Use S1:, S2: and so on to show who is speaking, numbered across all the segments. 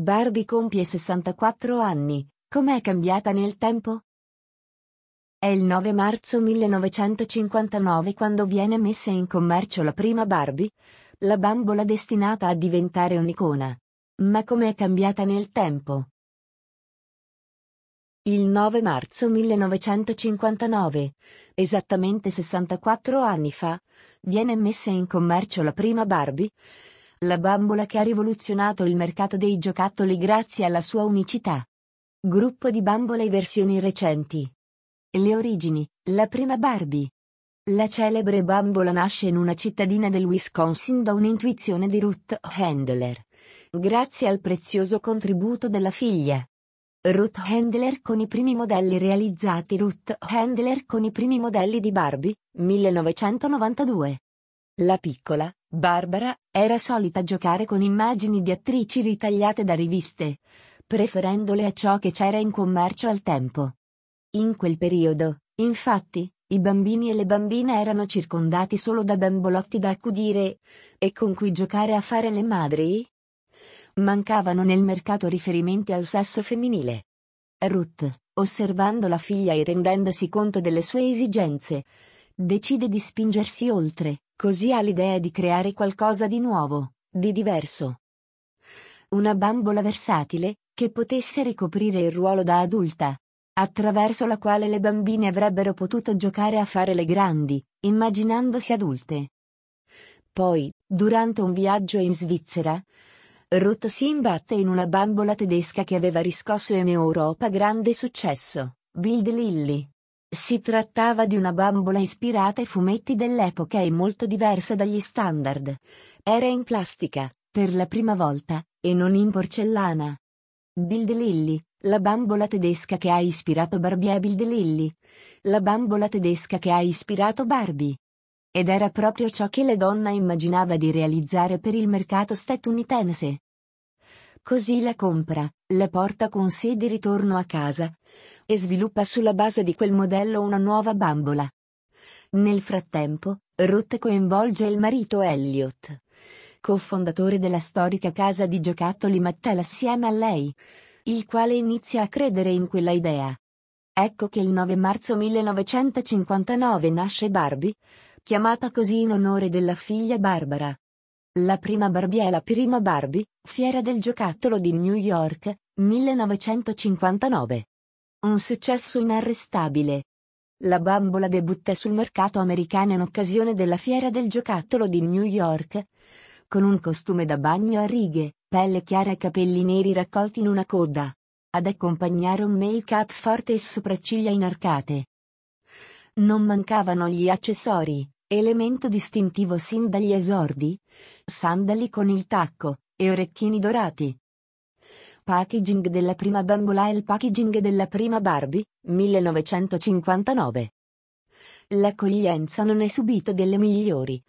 S1: Barbie compie 64 anni, com'è cambiata nel tempo? È il 9 marzo 1959 quando viene messa in commercio la prima Barbie, la bambola destinata a diventare un'icona. Ma com'è cambiata nel tempo? Il 9 marzo 1959, esattamente 64 anni fa, viene messa in commercio la prima Barbie, la bambola che ha rivoluzionato il mercato dei giocattoli grazie alla sua unicità. Gruppo di bambole versioni recenti. Le origini, la prima Barbie. La celebre bambola nasce in una cittadina del Wisconsin da un'intuizione di Ruth Handler. Grazie al prezioso contributo della figlia. Ruth Handler con i primi modelli realizzati Ruth Handler con i primi modelli di Barbie, 1992. La piccola, Barbara, era solita giocare con immagini di attrici ritagliate da riviste, preferendole a ciò che c'era in commercio al tempo. In quel periodo, infatti, i bambini e le bambine erano circondati solo da bambolotti da accudire e con cui giocare a fare le madri? Mancavano nel mercato riferimenti al sesso femminile. Ruth, osservando la figlia e rendendosi conto delle sue esigenze, decide di spingersi oltre, Così ha l'idea di creare qualcosa di nuovo, di diverso. Una bambola versatile, che potesse ricoprire il ruolo da adulta, attraverso la quale le bambine avrebbero potuto giocare a fare le grandi, immaginandosi adulte. Poi, durante un viaggio in Svizzera, Ruth si imbatte in una bambola tedesca che aveva riscosso in Europa grande successo, Bild Lilly. Si trattava di una bambola ispirata ai fumetti dell'epoca e molto diversa dagli standard. Era in plastica, per la prima volta, e non in porcellana. Bild Lilly, la bambola tedesca che ha ispirato Barbie è Bild Lilly. La bambola tedesca che ha ispirato Barbie. Ed era proprio ciò che la donna immaginava di realizzare per il mercato statunitense. Così la compra, la porta con sé di ritorno a casa, e sviluppa sulla base di quel modello una nuova bambola. Nel frattempo, Ruth coinvolge il marito Elliot, cofondatore della storica casa di giocattoli Mattel assieme a lei, il quale inizia a credere in quella idea. Ecco che il 9 marzo 1959 nasce Barbie, chiamata così in onore della figlia Barbara. La prima Barbie è la prima Barbie, fiera del giocattolo di New York, 1959. Un successo inarrestabile. La bambola debutta sul mercato americano in occasione della fiera del giocattolo di New York, con un costume da bagno a righe, pelle chiara e capelli neri raccolti in una coda, ad accompagnare un make-up forte e sopracciglia inarcate. Non mancavano gli accessori, elemento distintivo sin dagli esordi, sandali con il tacco, e orecchini dorati. Packaging della prima bambola e il packaging della prima Barbie, 1959. L'accoglienza non è subito delle migliori.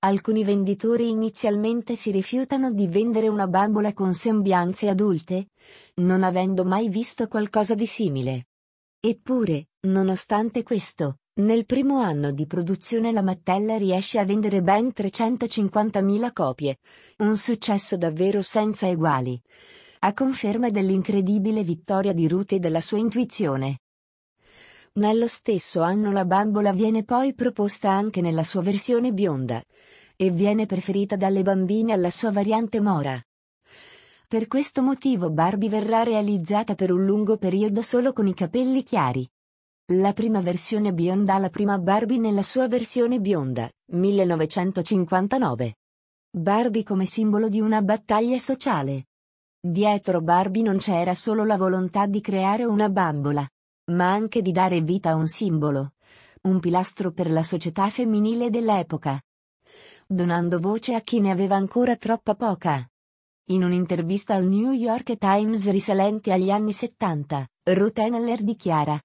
S1: Alcuni venditori inizialmente si rifiutano di vendere una bambola con sembianze adulte, non avendo mai visto qualcosa di simile. Eppure, nonostante questo, nel primo anno di produzione la Mattel riesce a vendere ben 350.000 copie, un successo davvero senza eguali a conferma dell'incredibile vittoria di Ruth e della sua intuizione. Nello stesso anno la bambola viene poi proposta anche nella sua versione bionda e viene preferita dalle bambine alla sua variante mora. Per questo motivo Barbie verrà realizzata per un lungo periodo solo con i capelli chiari. La prima versione bionda la prima Barbie nella sua versione bionda, 1959. Barbie come simbolo di una battaglia sociale. Dietro Barbie non c'era solo la volontà di creare una bambola, ma anche di dare vita a un simbolo, un pilastro per la società femminile dell'epoca, donando voce a chi ne aveva ancora troppa poca. In un'intervista al New York Times risalente agli anni 70, Ruth Henler dichiara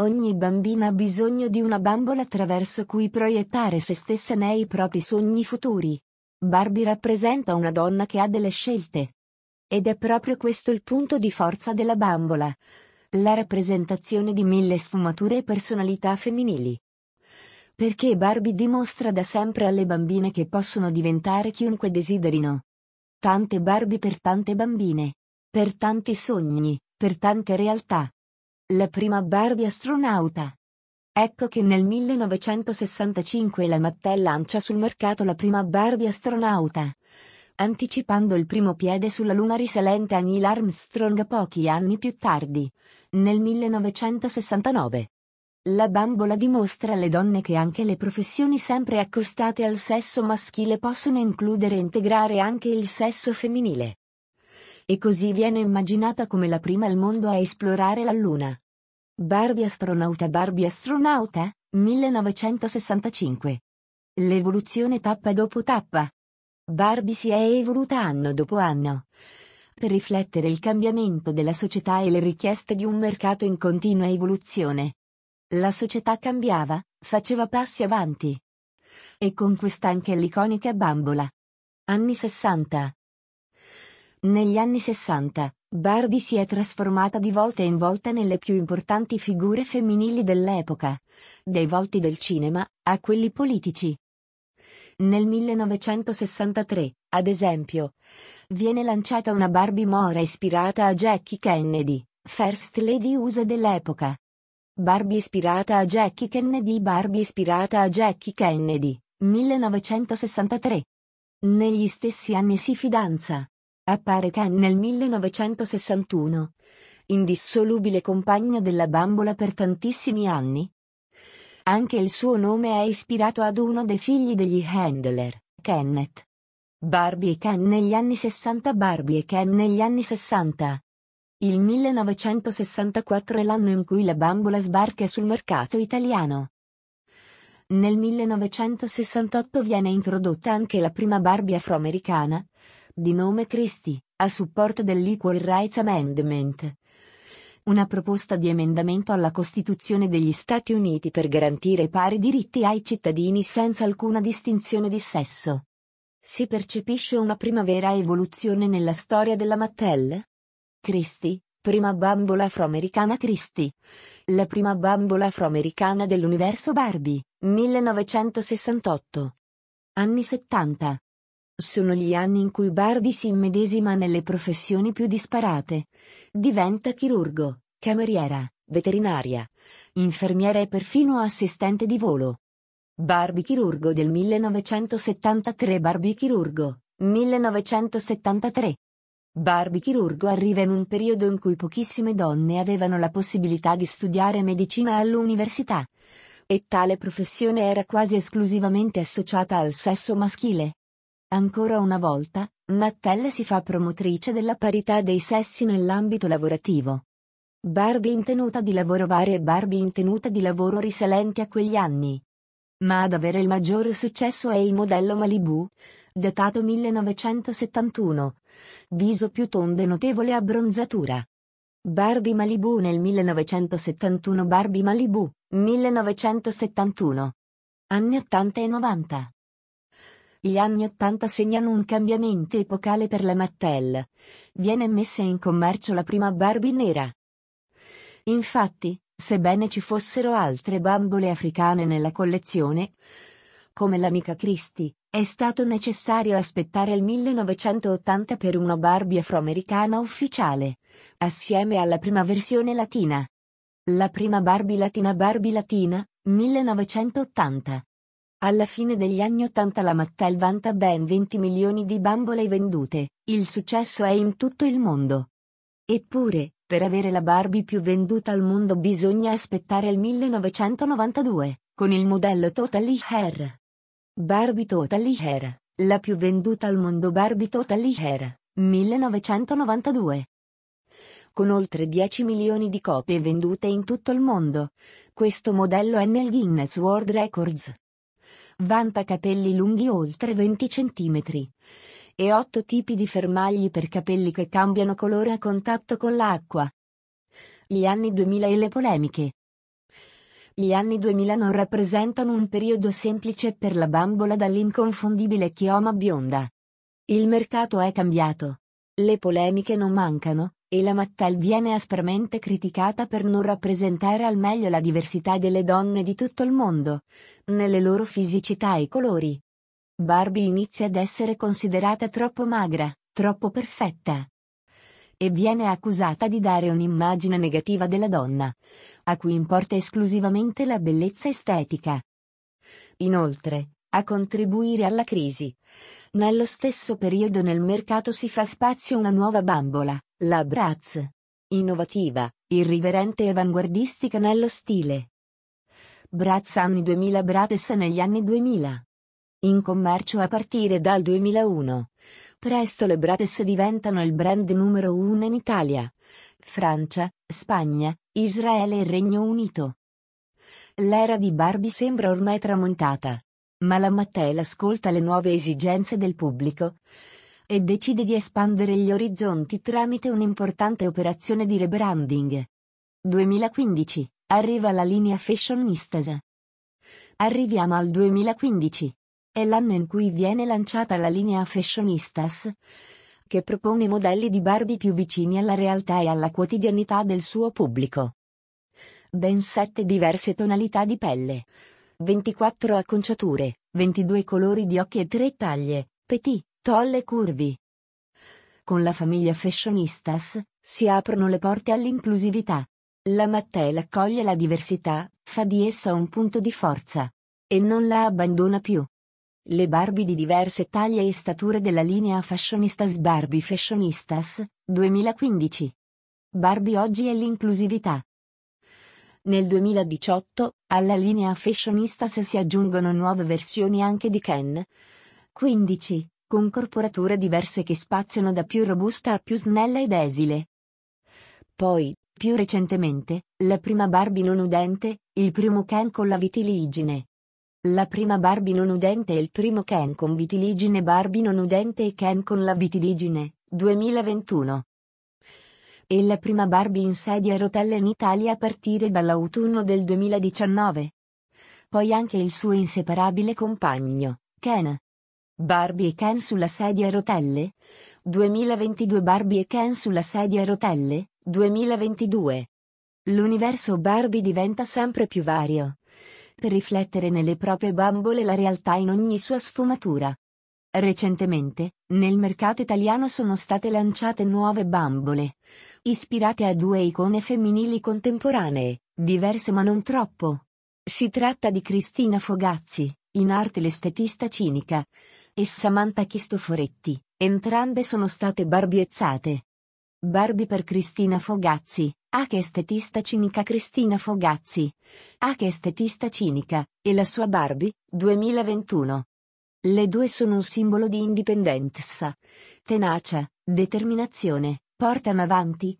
S1: Ogni bambina ha bisogno di una bambola attraverso cui proiettare se stessa nei propri sogni futuri. Barbie rappresenta una donna che ha delle scelte, ed è proprio questo il punto di forza della bambola. La rappresentazione di mille sfumature e personalità femminili. Perché Barbie dimostra da sempre alle bambine che possono diventare chiunque desiderino. Tante Barbie per tante bambine. Per tanti sogni, per tante realtà. La prima Barbie astronauta. Ecco che nel 1965 la Mattel lancia sul mercato la prima Barbie astronauta, anticipando il primo piede sulla Luna risalente a Neil Armstrong pochi anni più tardi, nel 1969. La bambola dimostra alle donne che anche le professioni sempre accostate al sesso maschile possono includere e integrare anche il sesso femminile. E così viene immaginata come la prima al mondo a esplorare la Luna. Barbie astronauta Barbie astronauta, 1965. L'evoluzione tappa dopo tappa. Barbie si è evoluta anno dopo anno. Per riflettere il cambiamento della società e le richieste di un mercato in continua evoluzione. La società cambiava, faceva passi avanti. E con questa anche l'iconica bambola. Anni 60. Negli anni 60, Barbie si è trasformata di volta in volta nelle più importanti figure femminili dell'epoca, dai volti del cinema a quelli politici. Nel 1963, ad esempio, viene lanciata una Barbie Mora ispirata a Jackie Kennedy, First Lady USA dell'epoca. Barbie ispirata a Jackie Kennedy Barbie ispirata a Jackie Kennedy, 1963. Negli stessi anni si fidanza. Appare Ken nel 1961. Indissolubile compagno della bambola per tantissimi anni. Anche il suo nome è ispirato ad uno dei figli degli Handler, Kenneth. Barbie e Ken negli anni 60 Barbie e Ken negli anni 60. Il 1964 è l'anno in cui la bambola sbarca sul mercato italiano. Nel 1968 viene introdotta anche la prima Barbie afroamericana, di nome Christie, a supporto dell'Equal Rights Amendment. Una proposta di emendamento alla Costituzione degli Stati Uniti per garantire pari diritti ai cittadini senza alcuna distinzione di sesso. Si percepisce una prima vera evoluzione nella storia della Mattel? Christie, prima bambola afroamericana Christie. La prima bambola afroamericana dell'universo Barbie, 1968. Anni 70. Sono gli anni in cui Barbie si immedesima nelle professioni più disparate. Diventa chirurgo, cameriera, veterinaria, infermiera e perfino assistente di volo. Barbie chirurgo del 1973 Barbie chirurgo, 1973. Barbie chirurgo arriva in un periodo in cui pochissime donne avevano la possibilità di studiare medicina all'università. E tale professione era quasi esclusivamente associata al sesso maschile. Ancora una volta, Mattel si fa promotrice della parità dei sessi nell'ambito lavorativo. Barbie in tenuta di lavoro varia e Barbie in tenuta di lavoro risalenti a quegli anni. Ma ad avere il maggiore successo è il modello Malibu, datato 1971, viso più tondo e notevole abbronzatura. Barbie Malibu nel 1971 Barbie Malibu, 1971. Anni 80 e 90. Gli anni 80 segnano un cambiamento epocale per la Mattel. Viene messa in commercio la prima Barbie nera. Infatti, sebbene ci fossero altre bambole africane nella collezione, come l'amica Christie, è stato necessario aspettare il 1980 per una Barbie afroamericana ufficiale, assieme alla prima versione latina. La prima Barbie latina Barbie latina, 1980. Alla fine degli anni 80 la Mattel vanta ben 20 milioni di bambole vendute, il successo è in tutto il mondo. Eppure, per avere la Barbie più venduta al mondo bisogna aspettare il 1992, con il modello Totally Hair. Barbie Totally Hair, la più venduta al mondo Barbie Totally Hair, 1992. Con oltre 10 milioni di copie vendute in tutto il mondo, questo modello è nel Guinness World Records. Vanta capelli lunghi oltre 20 cm e 8 tipi di fermagli per capelli che cambiano colore a contatto con l'acqua. Gli anni 2000 e le polemiche. Gli anni 2000 non rappresentano un periodo semplice per la bambola dall'inconfondibile chioma bionda. Il mercato è cambiato. Le polemiche non mancano, e la Mattel viene aspramente criticata per non rappresentare al meglio la diversità delle donne di tutto il mondo, nelle loro fisicità e colori. Barbie inizia ad essere considerata troppo magra, troppo perfetta. e viene accusata di dare un'immagine negativa della donna, a cui importa esclusivamente la bellezza estetica. Inoltre, a contribuire alla crisi. Nello stesso periodo nel mercato si fa spazio una nuova bambola, la Bratz. Innovativa, irriverente e avanguardistica nello stile. Bratz anni 2000 Bratz negli anni 2000. In commercio a partire dal 2001. Presto le Bratz diventano il brand numero uno in Italia, Francia, Spagna, Israele e Regno Unito. L'era di Barbie sembra ormai tramontata. Ma la Mattel ascolta le nuove esigenze del pubblico e decide di espandere gli orizzonti tramite un'importante operazione di rebranding. 2015. Arriva la linea Fashionistas. Arriviamo al 2015. È l'anno in cui viene lanciata la linea Fashionistas, che propone modelli di Barbie più vicini alla realtà e alla quotidianità del suo pubblico. Ben sette diverse tonalità di pelle, 24 acconciature, 22 colori di occhi e 3 taglie, petit, tolle e curvi. Con la famiglia Fashionistas, si aprono le porte all'inclusività. La Mattel accoglie la diversità, fa di essa un punto di forza. E non la abbandona più. Le Barbie di diverse taglie e stature della linea Fashionistas Barbie Fashionistas, 2015. Barbie oggi è l'inclusività. Nel 2018, alla linea Fashionistas si aggiungono nuove versioni anche di Ken. 15, con corporature diverse che spaziano da più robusta a più snella ed esile. Poi, più recentemente, la prima Barbie non udente, il primo Ken con la vitiligine. La prima Barbie non udente e il primo Ken con vitiligine Barbie non udente e Ken con la vitiligine, 2021 e la prima Barbie in sedia a rotelle in Italia a partire dall'autunno del 2019. Poi anche il suo inseparabile compagno, Ken. Barbie e Ken sulla sedia a rotelle? 2022 Barbie e Ken sulla sedia a rotelle? 2022. L'universo Barbie diventa sempre più vario. Per riflettere nelle proprie bambole la realtà in ogni sua sfumatura. Recentemente, nel mercato italiano sono state lanciate nuove bambole, ispirate a due icone femminili contemporanee, diverse ma non troppo. Si tratta di Cristina Fogazzi, in arte l'estetista cinica, e Samantha Chistoforetti, entrambe sono state barbiezzate. Barbie per Cristina Fogazzi, A che estetista cinica Cristina Fogazzi, A che estetista cinica, e la sua Barbie, 2021. Le due sono un simbolo di indipendenza, tenacia, determinazione, portano avanti,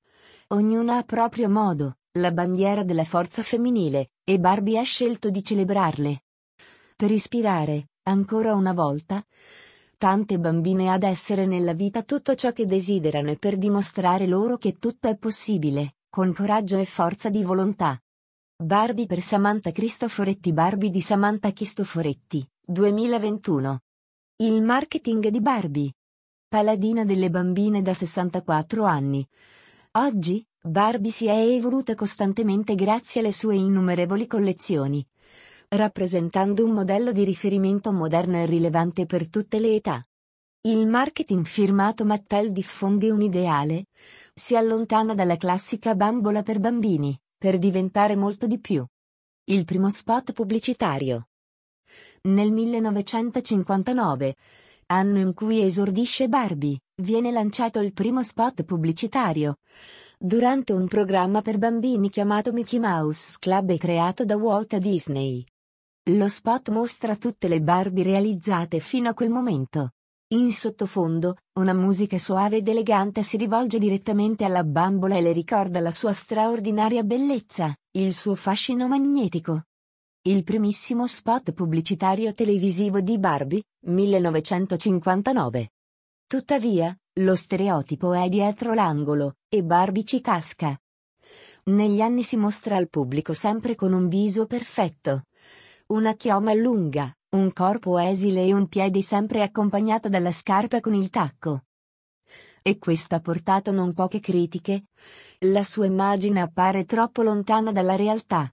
S1: ognuna a proprio modo, la bandiera della forza femminile, e Barbie ha scelto di celebrarle. Per ispirare, ancora una volta, tante bambine ad essere nella vita tutto ciò che desiderano e per dimostrare loro che tutto è possibile, con coraggio e forza di volontà. Barbie per Samantha Cristoforetti Barbie di Samantha Cristoforetti 2021. Il marketing di Barbie. Paladina delle bambine da 64 anni. Oggi, Barbie si è evoluta costantemente grazie alle sue innumerevoli collezioni, rappresentando un modello di riferimento moderno e rilevante per tutte le età. Il marketing firmato Mattel diffonde un ideale, si allontana dalla classica bambola per bambini, per diventare molto di più. Il primo spot pubblicitario nel 1959, anno in cui esordisce Barbie, viene lanciato il primo spot pubblicitario. Durante un programma per bambini chiamato Mickey Mouse Club e creato da Walt Disney. Lo spot mostra tutte le Barbie realizzate fino a quel momento. In sottofondo, una musica suave ed elegante si rivolge direttamente alla bambola e le ricorda la sua straordinaria bellezza, il suo fascino magnetico. Il primissimo spot pubblicitario televisivo di Barbie, 1959. Tuttavia, lo stereotipo è dietro l'angolo, e Barbie ci casca. Negli anni si mostra al pubblico sempre con un viso perfetto. Una chioma lunga, un corpo esile e un piede sempre accompagnato dalla scarpa con il tacco. E questo ha portato non poche critiche. La sua immagine appare troppo lontana dalla realtà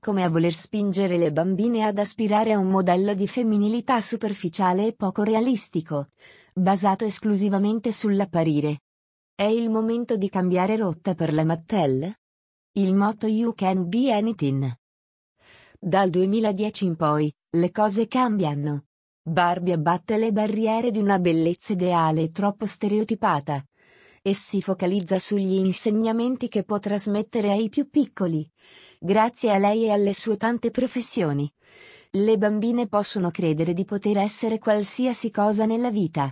S1: come a voler spingere le bambine ad aspirare a un modello di femminilità superficiale e poco realistico, basato esclusivamente sull'apparire. È il momento di cambiare rotta per la Mattel? Il motto You Can Be Anything. Dal 2010 in poi, le cose cambiano. Barbie abbatte le barriere di una bellezza ideale troppo stereotipata. E si focalizza sugli insegnamenti che può trasmettere ai più piccoli. Grazie a lei e alle sue tante professioni. Le bambine possono credere di poter essere qualsiasi cosa nella vita.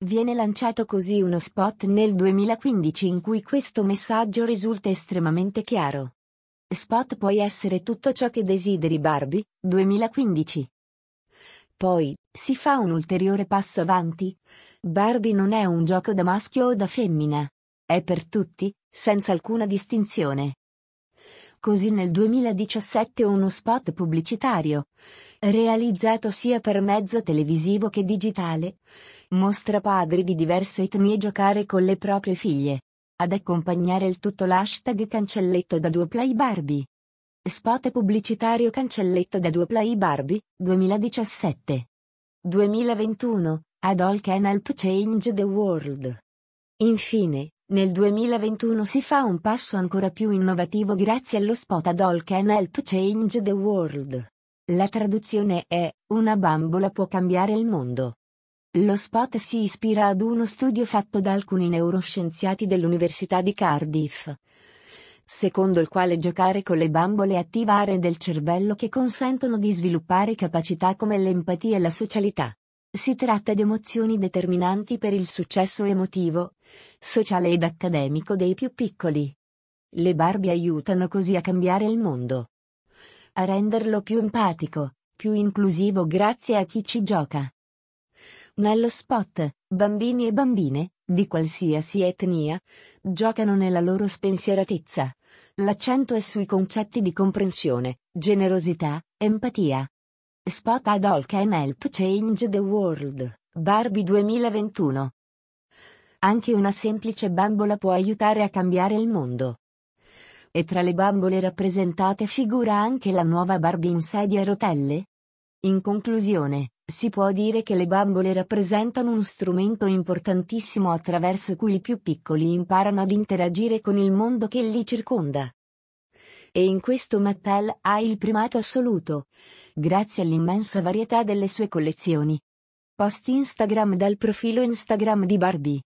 S1: Viene lanciato così uno spot nel 2015 in cui questo messaggio risulta estremamente chiaro. Spot puoi essere tutto ciò che desideri Barbie, 2015. Poi, si fa un ulteriore passo avanti. Barbie non è un gioco da maschio o da femmina. È per tutti, senza alcuna distinzione. Così nel 2017 uno spot pubblicitario, realizzato sia per mezzo televisivo che digitale, mostra padri di diverse etnie giocare con le proprie figlie. Ad accompagnare il tutto l'hashtag cancelletto da due play Barbie. Spot pubblicitario cancelletto da due play Barbie, 2017. 2021, Ad All Can Help Change the World. Infine, nel 2021 si fa un passo ancora più innovativo grazie allo spot Ad All Can Help Change the World. La traduzione è, una bambola può cambiare il mondo. Lo spot si ispira ad uno studio fatto da alcuni neuroscienziati dell'Università di Cardiff, secondo il quale giocare con le bambole attiva aree del cervello che consentono di sviluppare capacità come l'empatia e la socialità. Si tratta di emozioni determinanti per il successo emotivo, sociale ed accademico dei più piccoli. Le Barbie aiutano così a cambiare il mondo. A renderlo più empatico, più inclusivo grazie a chi ci gioca. Nello spot, bambini e bambine, di qualsiasi etnia, giocano nella loro spensieratezza. L'accento è sui concetti di comprensione, generosità, empatia. Spot ad All Can Help Change the World, Barbie 2021. Anche una semplice bambola può aiutare a cambiare il mondo. E tra le bambole rappresentate figura anche la nuova Barbie in sedia a rotelle? In conclusione, si può dire che le bambole rappresentano uno strumento importantissimo attraverso cui i più piccoli imparano ad interagire con il mondo che li circonda. E in questo Mattel ha il primato assoluto, grazie all'immensa varietà delle sue collezioni. Post Instagram dal profilo Instagram di Barbie.